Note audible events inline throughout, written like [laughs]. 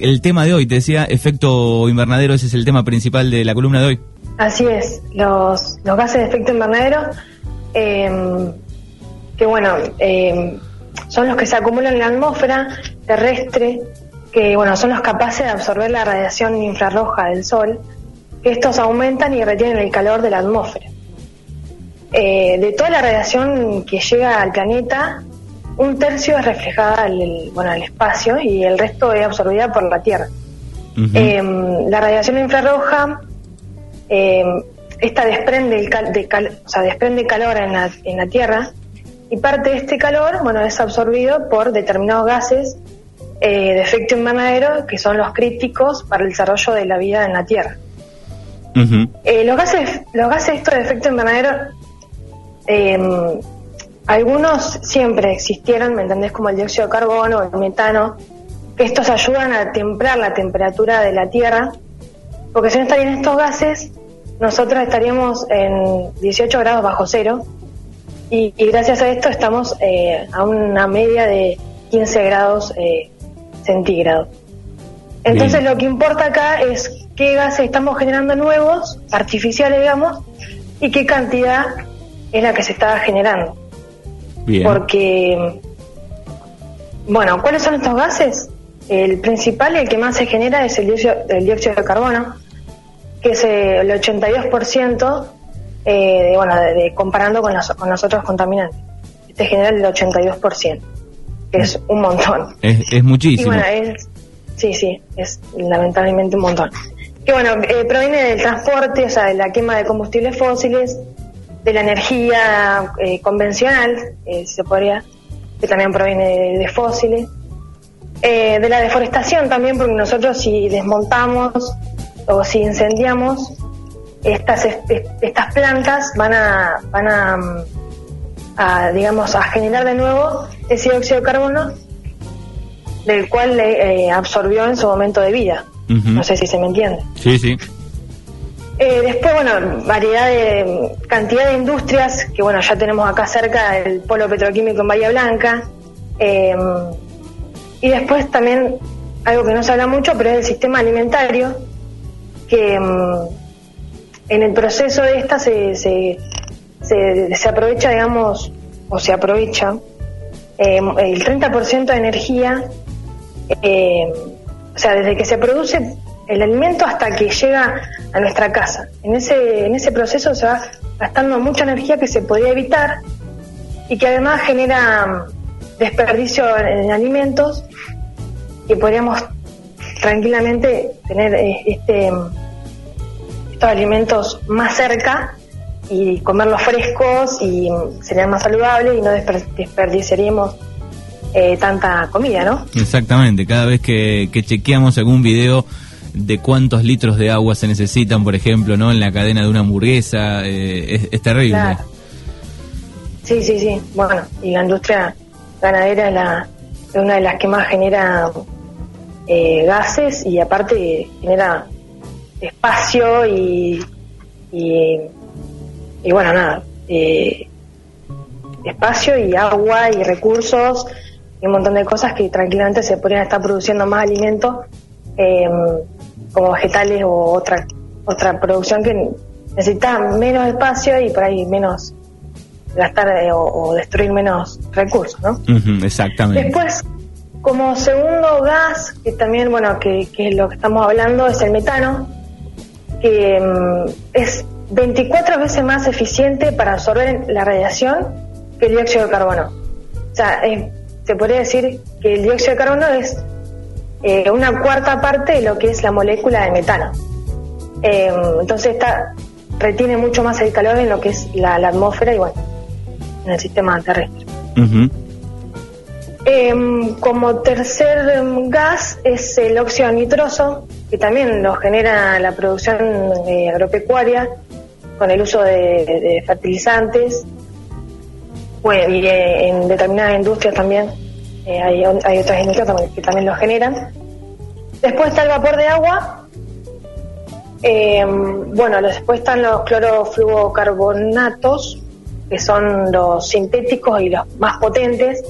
El tema de hoy, te decía, efecto invernadero, ese es el tema principal de la columna de hoy. Así es, los, los gases de efecto invernadero, em, que bueno, em, son los que se acumulan en la atmósfera terrestre, que bueno, son los capaces de absorber la radiación infrarroja del Sol, que estos aumentan y retienen el calor de la atmósfera. Eh, de toda la radiación que llega al planeta, un tercio es reflejada al, bueno, al espacio y el resto es absorbida por la Tierra. Em, la radiación infrarroja, em, esta desprende, el de o sea, desprende calor en la, en la Tierra y parte de este calor bueno, es absorbido por determinados gases eh, de efecto invernadero que son los críticos para el desarrollo de la vida en la Tierra. Eh, los gases los gases estos de efecto invernadero em, algunos siempre existieron, ¿me entendés? Como el dióxido de carbono, el metano, que estos ayudan a templar la temperatura de la Tierra, porque si no estarían estos gases, nosotros estaríamos en 18 grados bajo cero, y, gracias a esto estamos eh, a una media de 15 grados eh, centígrados. Entonces lo que importa acá es qué gases estamos generando nuevos, artificiales digamos, y qué cantidad es la que se está generando. Porque, bueno, ¿cuáles son estos gases? El principal y el que más se genera es el dióxido, el dióxido de carbono, que es el 82%, eh, de, bueno, de, comparando con los, con los otros contaminantes. Este genera el 82%, que es un montón. Es, es muchísimo. Y bueno, es, sí, sí, es lamentablemente un montón. Que bueno, eh, proviene del transporte, o sea, de la quema de combustibles fósiles, de la energía eh, convencional, eh, se podría, que también proviene de, fósiles, eh, de la deforestación también, porque nosotros si desmontamos o si incendiamos, estas, estas plantas van a, van a, digamos, a generar de nuevo ese dióxido de carbono del cual le absorbió en su momento de vida. No sé si se me entiende. Sí, sí. Eh, después, bueno, variedad de cantidad de industrias, que bueno, ya tenemos acá cerca el polo petroquímico en Bahía Blanca. Eh, y después también algo que no se habla mucho, pero es el sistema alimentario, que mm, en el proceso de esta se, se, se, aprovecha, digamos, o se aprovecha eh, el 30% de energía, o sea, desde que se produce el alimento hasta que llega a nuestra casa. En ese, en ese proceso se va gastando mucha energía que se podría evitar y que además genera mm, desperdicio en alimentos y podríamos tranquilamente tener eh, este, mm, estos alimentos más cerca y comerlos frescos y mm, serían más saludables y no desperdiciaríamos eh, tanta comida, ¿no? Exactamente, cada vez que, que chequeamos algún video de cuántos litros de agua se necesitan, por ejemplo, ¿no? En la cadena de una hamburguesa, eh, es, terrible. Sí, sí, sí. Bueno, y la industria ganadera es, la, una de las que más genera eh, gases y aparte genera espacio y, y, bueno, nada, eh, espacio y agua y recursos y un montón de cosas que tranquilamente se podrían estar produciendo más alimentos eh, como vegetales o otra otra producción que necesita menos espacio y por ahí menos gastar eh, o, destruir menos recursos, ¿no? exactamente. Después, como segundo gas, que también, bueno, que, que es lo que estamos hablando, es el metano, que mm, es 24 veces más eficiente para absorber la radiación que el dióxido de carbono. O sea, se podría decir que el dióxido de carbono es eh, una cuarta parte de lo que es la molécula de metano. Eh, entonces esta retiene mucho más el calor en lo que es la, atmósfera y bueno, en el sistema terrestre. Em, como tercer gas es el óxido nitroso, que también lo genera la producción agropecuaria con el uso de, fertilizantes, bueno, y eh, en determinadas industrias también eh, hay, otras industrias que también lo generan. Después está el vapor de agua. Eh, bueno, después están los clorofluocarbonatos, que son los sintéticos y los más potentes,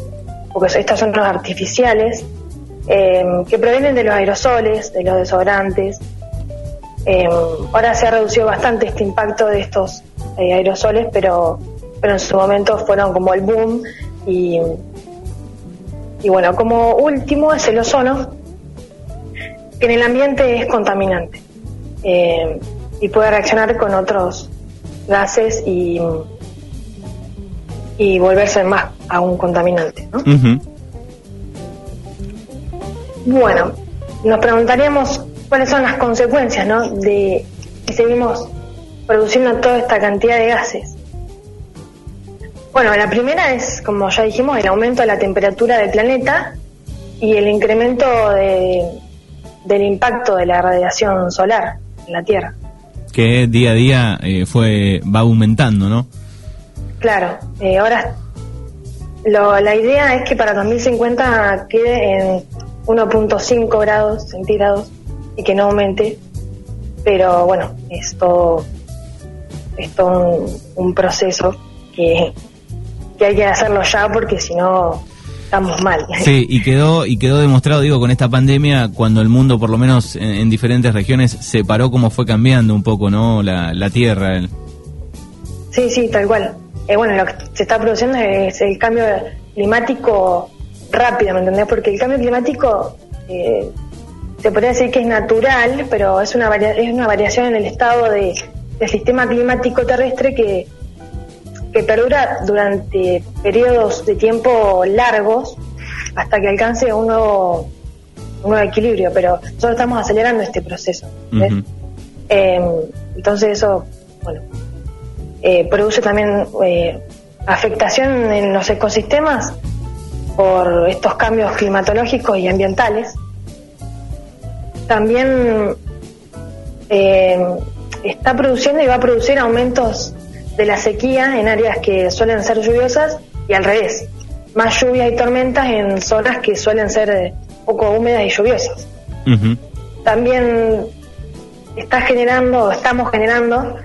porque estos son los artificiales. em, que provienen de los aerosoles, de los desodorantes. Em, ahora se ha reducido bastante este impacto de estos eh, aerosoles, pero, pero en su momento fueron como el boom. Y, y bueno, como último es el ozono, que en el ambiente es contaminante em, y puede reaccionar con otros gases y, y volverse más a un contaminante. ¿no? Bueno, nos preguntaríamos cuáles son las consecuencias ¿no? de que seguimos produciendo toda esta cantidad de gases. Bueno, la primera es, como ya dijimos, el aumento de la temperatura del planeta y el incremento de, del impacto de la radiación solar en la Tierra. Que día a día eh, fue va aumentando, ¿no? Claro, eh, ahora lo, la idea es que para 2050 quede en 1.5 grados centígrados y que no aumente, pero bueno, esto es todo un, proceso que, que hay que hacerlo ya porque si no estamos mal. Sí, y quedó y quedó demostrado, digo, con esta pandemia, cuando el mundo, por lo menos en, diferentes regiones, se paró cómo fue cambiando un poco, ¿no? La, la Tierra. Sí, sí, tal cual. Eh, bueno, lo que se está produciendo es el cambio climático rápido, ¿me entendés? Porque el cambio climático eh, se podría decir que es natural, pero es una, es una variación en el estado de, del sistema climático terrestre que, que perdura durante periodos de tiempo largos hasta que alcance un nuevo, un nuevo equilibrio, pero nosotros estamos acelerando este proceso. Eh, entonces eso, bueno, eh, produce también afectación en los ecosistemas por estos cambios climatológicos y ambientales. También eh, está produciendo y va a producir aumentos de la sequía en áreas que suelen ser lluviosas y al revés, más lluvias y tormentas en zonas que suelen ser eh, poco húmedas y lluviosas. También está generando, estamos generando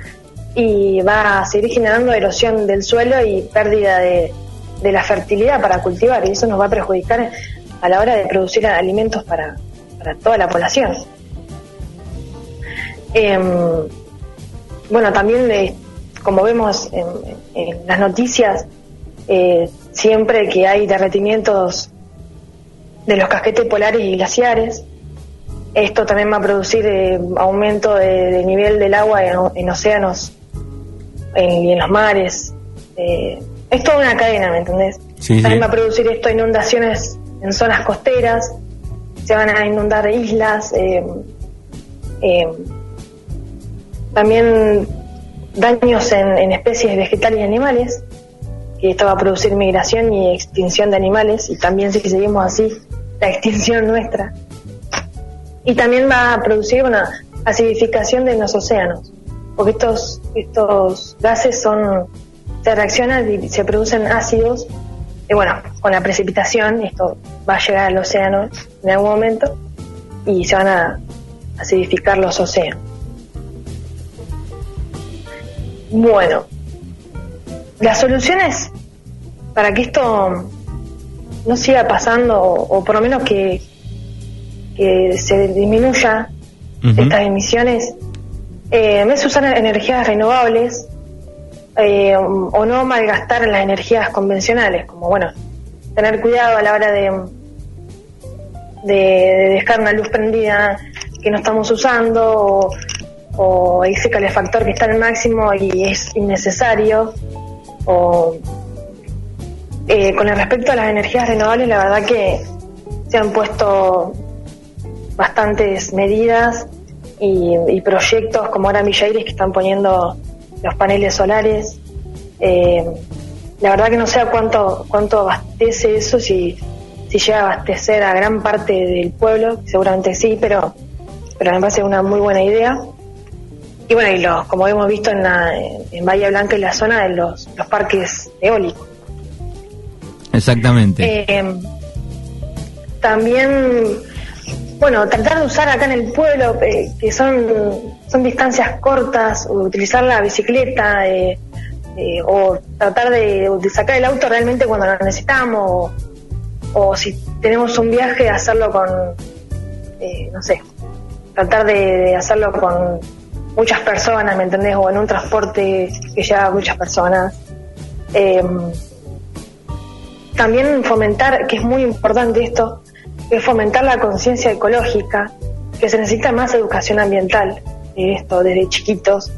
y va a seguir generando erosión del suelo y pérdida de, de la fertilidad para cultivar y eso nos va a perjudicar a la hora de producir alimentos para, para toda la población. Em, bueno, también eh, como vemos en, las noticias, eh, siempre que hay derretimientos de los casquetes polares y glaciares, esto también va a producir eh, aumento de, nivel del agua en, océanos y en los mares. Eh, es toda una cadena, ¿me entendés? También va a producir esto inundaciones en zonas costeras, se van a inundar islas, también daños en, especies vegetales y animales, que esto va a producir migración y extinción de animales, y también si seguimos así, la extinción nuestra. Y también va a producir una acidificación de los océanos, porque estos, estos gases son se reaccionan y se producen ácidos. Y bueno, con la precipitación esto va a llegar al océano en algún momento y se van a acidificar los océanos. Bueno, las soluciones para que esto no siga pasando o, por lo menos que, que se disminuya estas emisiones. Eh, es usar energías renovables eh, o no malgastar las energías convencionales, como bueno, tener cuidado a la hora de, de, dejar una luz prendida que no estamos usando o, ese calefactor que está al máximo y es innecesario o eh, con el respecto a las energías renovables la verdad que se han puesto bastantes medidas y, proyectos como ahora Villairis que están poniendo los paneles solares. Eh, la verdad que no sé cuánto, cuánto abastece eso, si, si llega a abastecer a gran parte del pueblo, seguramente sí, pero, pero me parece una muy buena idea. Y bueno, y los, como hemos visto en, la, en Bahía Blanca y la zona de los, los parques eólicos. Exactamente. Eh, también bueno, tratar de usar acá en el pueblo, eh, que son, son distancias cortas, utilizar la bicicleta, eh, o tratar de, sacar el auto realmente cuando lo necesitamos, o si tenemos un viaje, hacerlo con, eh, no sé, tratar de, hacerlo con muchas personas, ¿me entendés? O en un transporte que lleva muchas personas. Em, también fomentar, que es muy importante esto, es fomentar la conciencia ecológica, que se necesita más educación ambiental, esto desde chiquitos,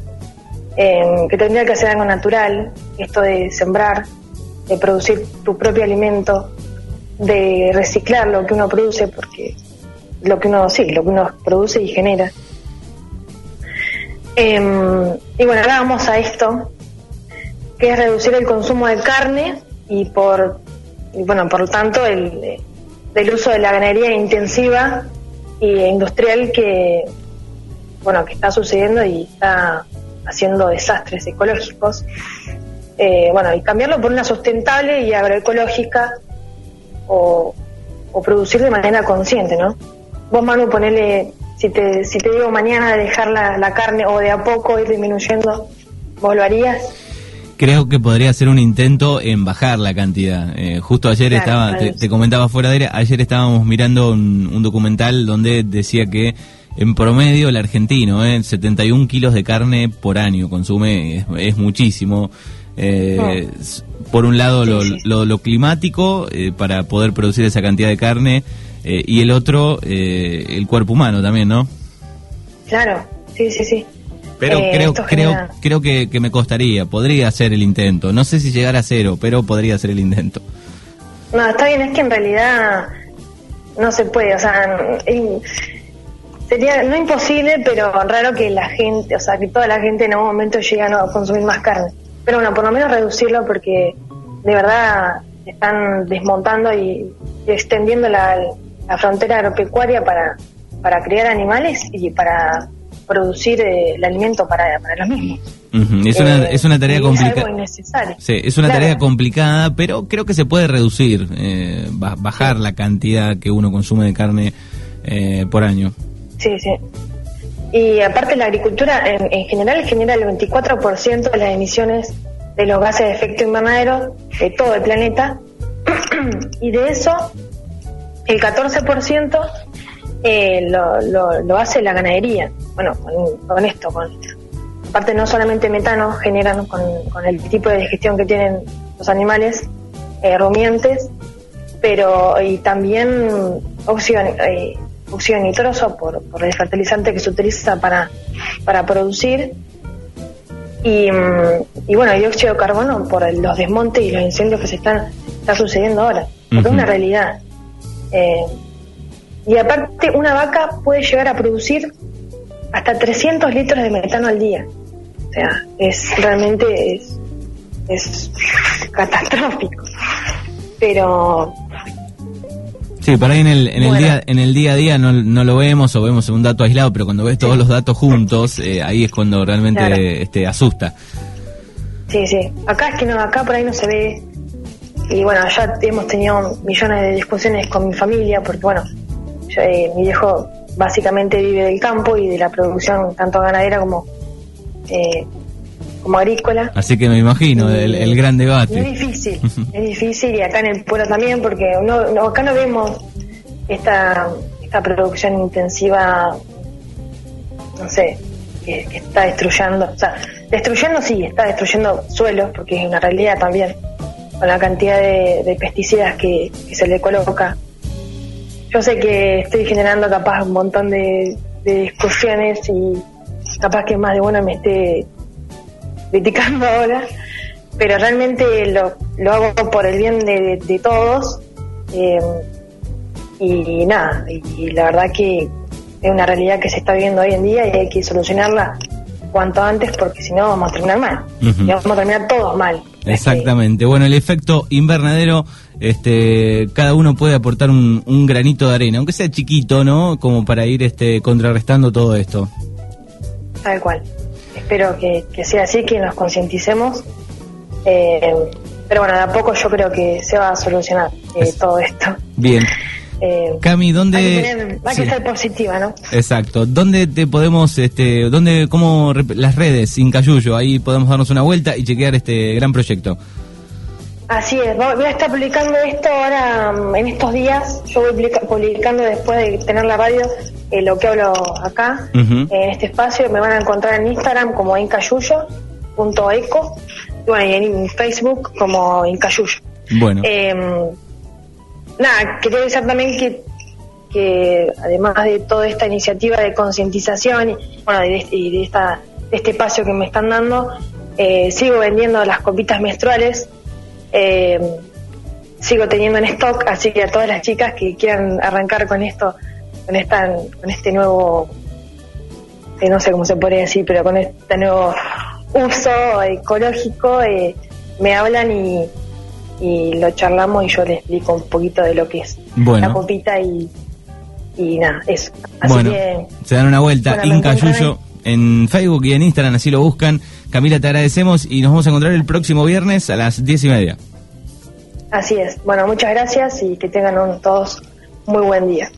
em, que tendría que ser algo natural, esto de sembrar, de producir tu propio alimento, de reciclar lo que uno produce, porque lo que uno, sí, lo que uno produce y genera. Em, y bueno, ahora vamos a esto, que es reducir el consumo de carne y por, bueno, por lo tanto, el, del uso de la ganadería intensiva e industrial que, bueno, que está sucediendo y está haciendo desastres ecológicos. Eh, bueno, y cambiarlo por una sustentable y agroecológica o, o producir de manera consciente, ¿no? Vos, Manu, ponele, si te, si te digo mañana dejar la, la carne o de a poco ir disminuyendo, ¿vos lo harías? creo que podría ser un intento en bajar la cantidad. Eh, justo ayer estaba, te, comentaba fuera de aire, ayer estábamos mirando un, documental donde decía que en promedio el argentino, eh, 71 kilos de carne por año consume, es, muchísimo. Eh, por un lado lo, lo, climático eh, para poder producir esa cantidad de carne eh, y el otro el cuerpo humano también, ¿no? Claro, sí, sí, sí. Pero eh, creo, creo, creo que, que, me costaría, podría hacer el intento. No sé si llegar a cero, pero podría hacer el intento. No, está bien, es que en realidad no se puede, o sea, sería no imposible, pero raro que la gente, o sea, que toda la gente en algún momento llegue a consumir más carne. Pero bueno, por lo menos reducirlo porque de verdad están desmontando y, extendiendo la, la frontera agropecuaria para, para criar animales y para producir eh, el alimento para, para los mismos. es, una, eh, es una tarea complicada. Sí, es una tarea complicada, pero creo que se puede reducir, eh, bajar la cantidad que uno consume de carne por año. Sí, sí. Y aparte la agricultura en, en general genera el 24% de las emisiones de los gases de efecto invernadero de todo el planeta [clears throat] y de eso el 14% eh, lo, lo, hace la ganadería. Bueno, con, esto, con aparte no solamente metano generan con, el tipo de digestión que tienen los animales eh, rumiantes, pero y también óxido, eh, nitroso por, por el fertilizante que se utiliza para, para producir y, mm, y bueno, dióxido de carbono por los desmontes y los incendios que se están está sucediendo ahora, porque es una realidad. Eh, y aparte, una vaca puede llegar a producir hasta 300 litros de metano al día. O sea, es realmente es, es catastrófico. Pero Sí, por ahí en el, en el día en el día a día no, no, lo vemos o vemos un dato aislado, pero cuando ves todos los datos juntos, eh, ahí es cuando realmente este, asusta. Sí, sí. Acá es que no, acá por ahí no se ve. Y bueno, ya hemos tenido millones de discusiones con mi familia, porque bueno, eh, mi viejo básicamente vive del campo y de la producción tanto ganadera como eh, como agrícola. Así que me imagino el, gran debate. Es difícil, [laughs] es difícil y acá en el pueblo también porque no, acá no vemos esta, esta producción intensiva, no sé, que, está destruyendo, o sea, destruyendo sí, está destruyendo suelos porque es una realidad también con la cantidad de, pesticidas que se le coloca. Yo sé que estoy generando capaz un montón de, discusiones y capaz que más de uno me esté criticando [laughs] ahora, pero realmente lo, lo hago por el bien de, todos eh, y, nada, y, la verdad que es una realidad que se está viviendo hoy en día y hay que solucionarla cuanto antes porque si no vamos a terminar mal, y vamos a terminar todos mal. Exactamente. Bueno, el efecto invernadero, este, cada uno puede aportar un, granito de arena, aunque sea chiquito, ¿no? Como para ir este, contrarrestando todo esto. Tal cual. Espero que, sea así, que nos concienticemos. Eh, pero bueno, de a poco yo creo que se va a solucionar eh, todo esto. Bien. [laughs] Eh, Cami, ¿dónde...? Hay que, ser positiva, ¿no? Exacto. ¿Dónde te podemos, este, dónde, cómo, las redes, Incayuyo, ahí podemos darnos una vuelta y chequear este gran proyecto? Así es, voy a estar publicando esto ahora mm, en estos días. Yo voy publicando después de tener la radio eh, lo que hablo acá, en este espacio. Me van a encontrar en Instagram como incayuyo.eco y bueno, y en Facebook como incayuyo. Bueno. Em, nada, quería decir también que, que además de toda esta iniciativa de concientización y, bueno, de, de, esta, de este espacio que me están dando, eh, sigo vendiendo las copitas menstruales eh, sigo teniendo en stock, así que a todas las chicas que quieran arrancar con esto, con esta, con este nuevo, eh, no sé cómo se podría decir, pero con este nuevo uso ecológico, eh, me hablan y, y lo charlamos y yo les explico un poquito de lo que es la copita y, y nada, eso. Así bueno, que, se dan una vuelta, Inca Yuyo en Facebook y en Instagram, así lo buscan. Camila, te agradecemos y nos vamos a encontrar el próximo viernes a las diez y media. Así es. Bueno, muchas gracias y que tengan todos muy buen día.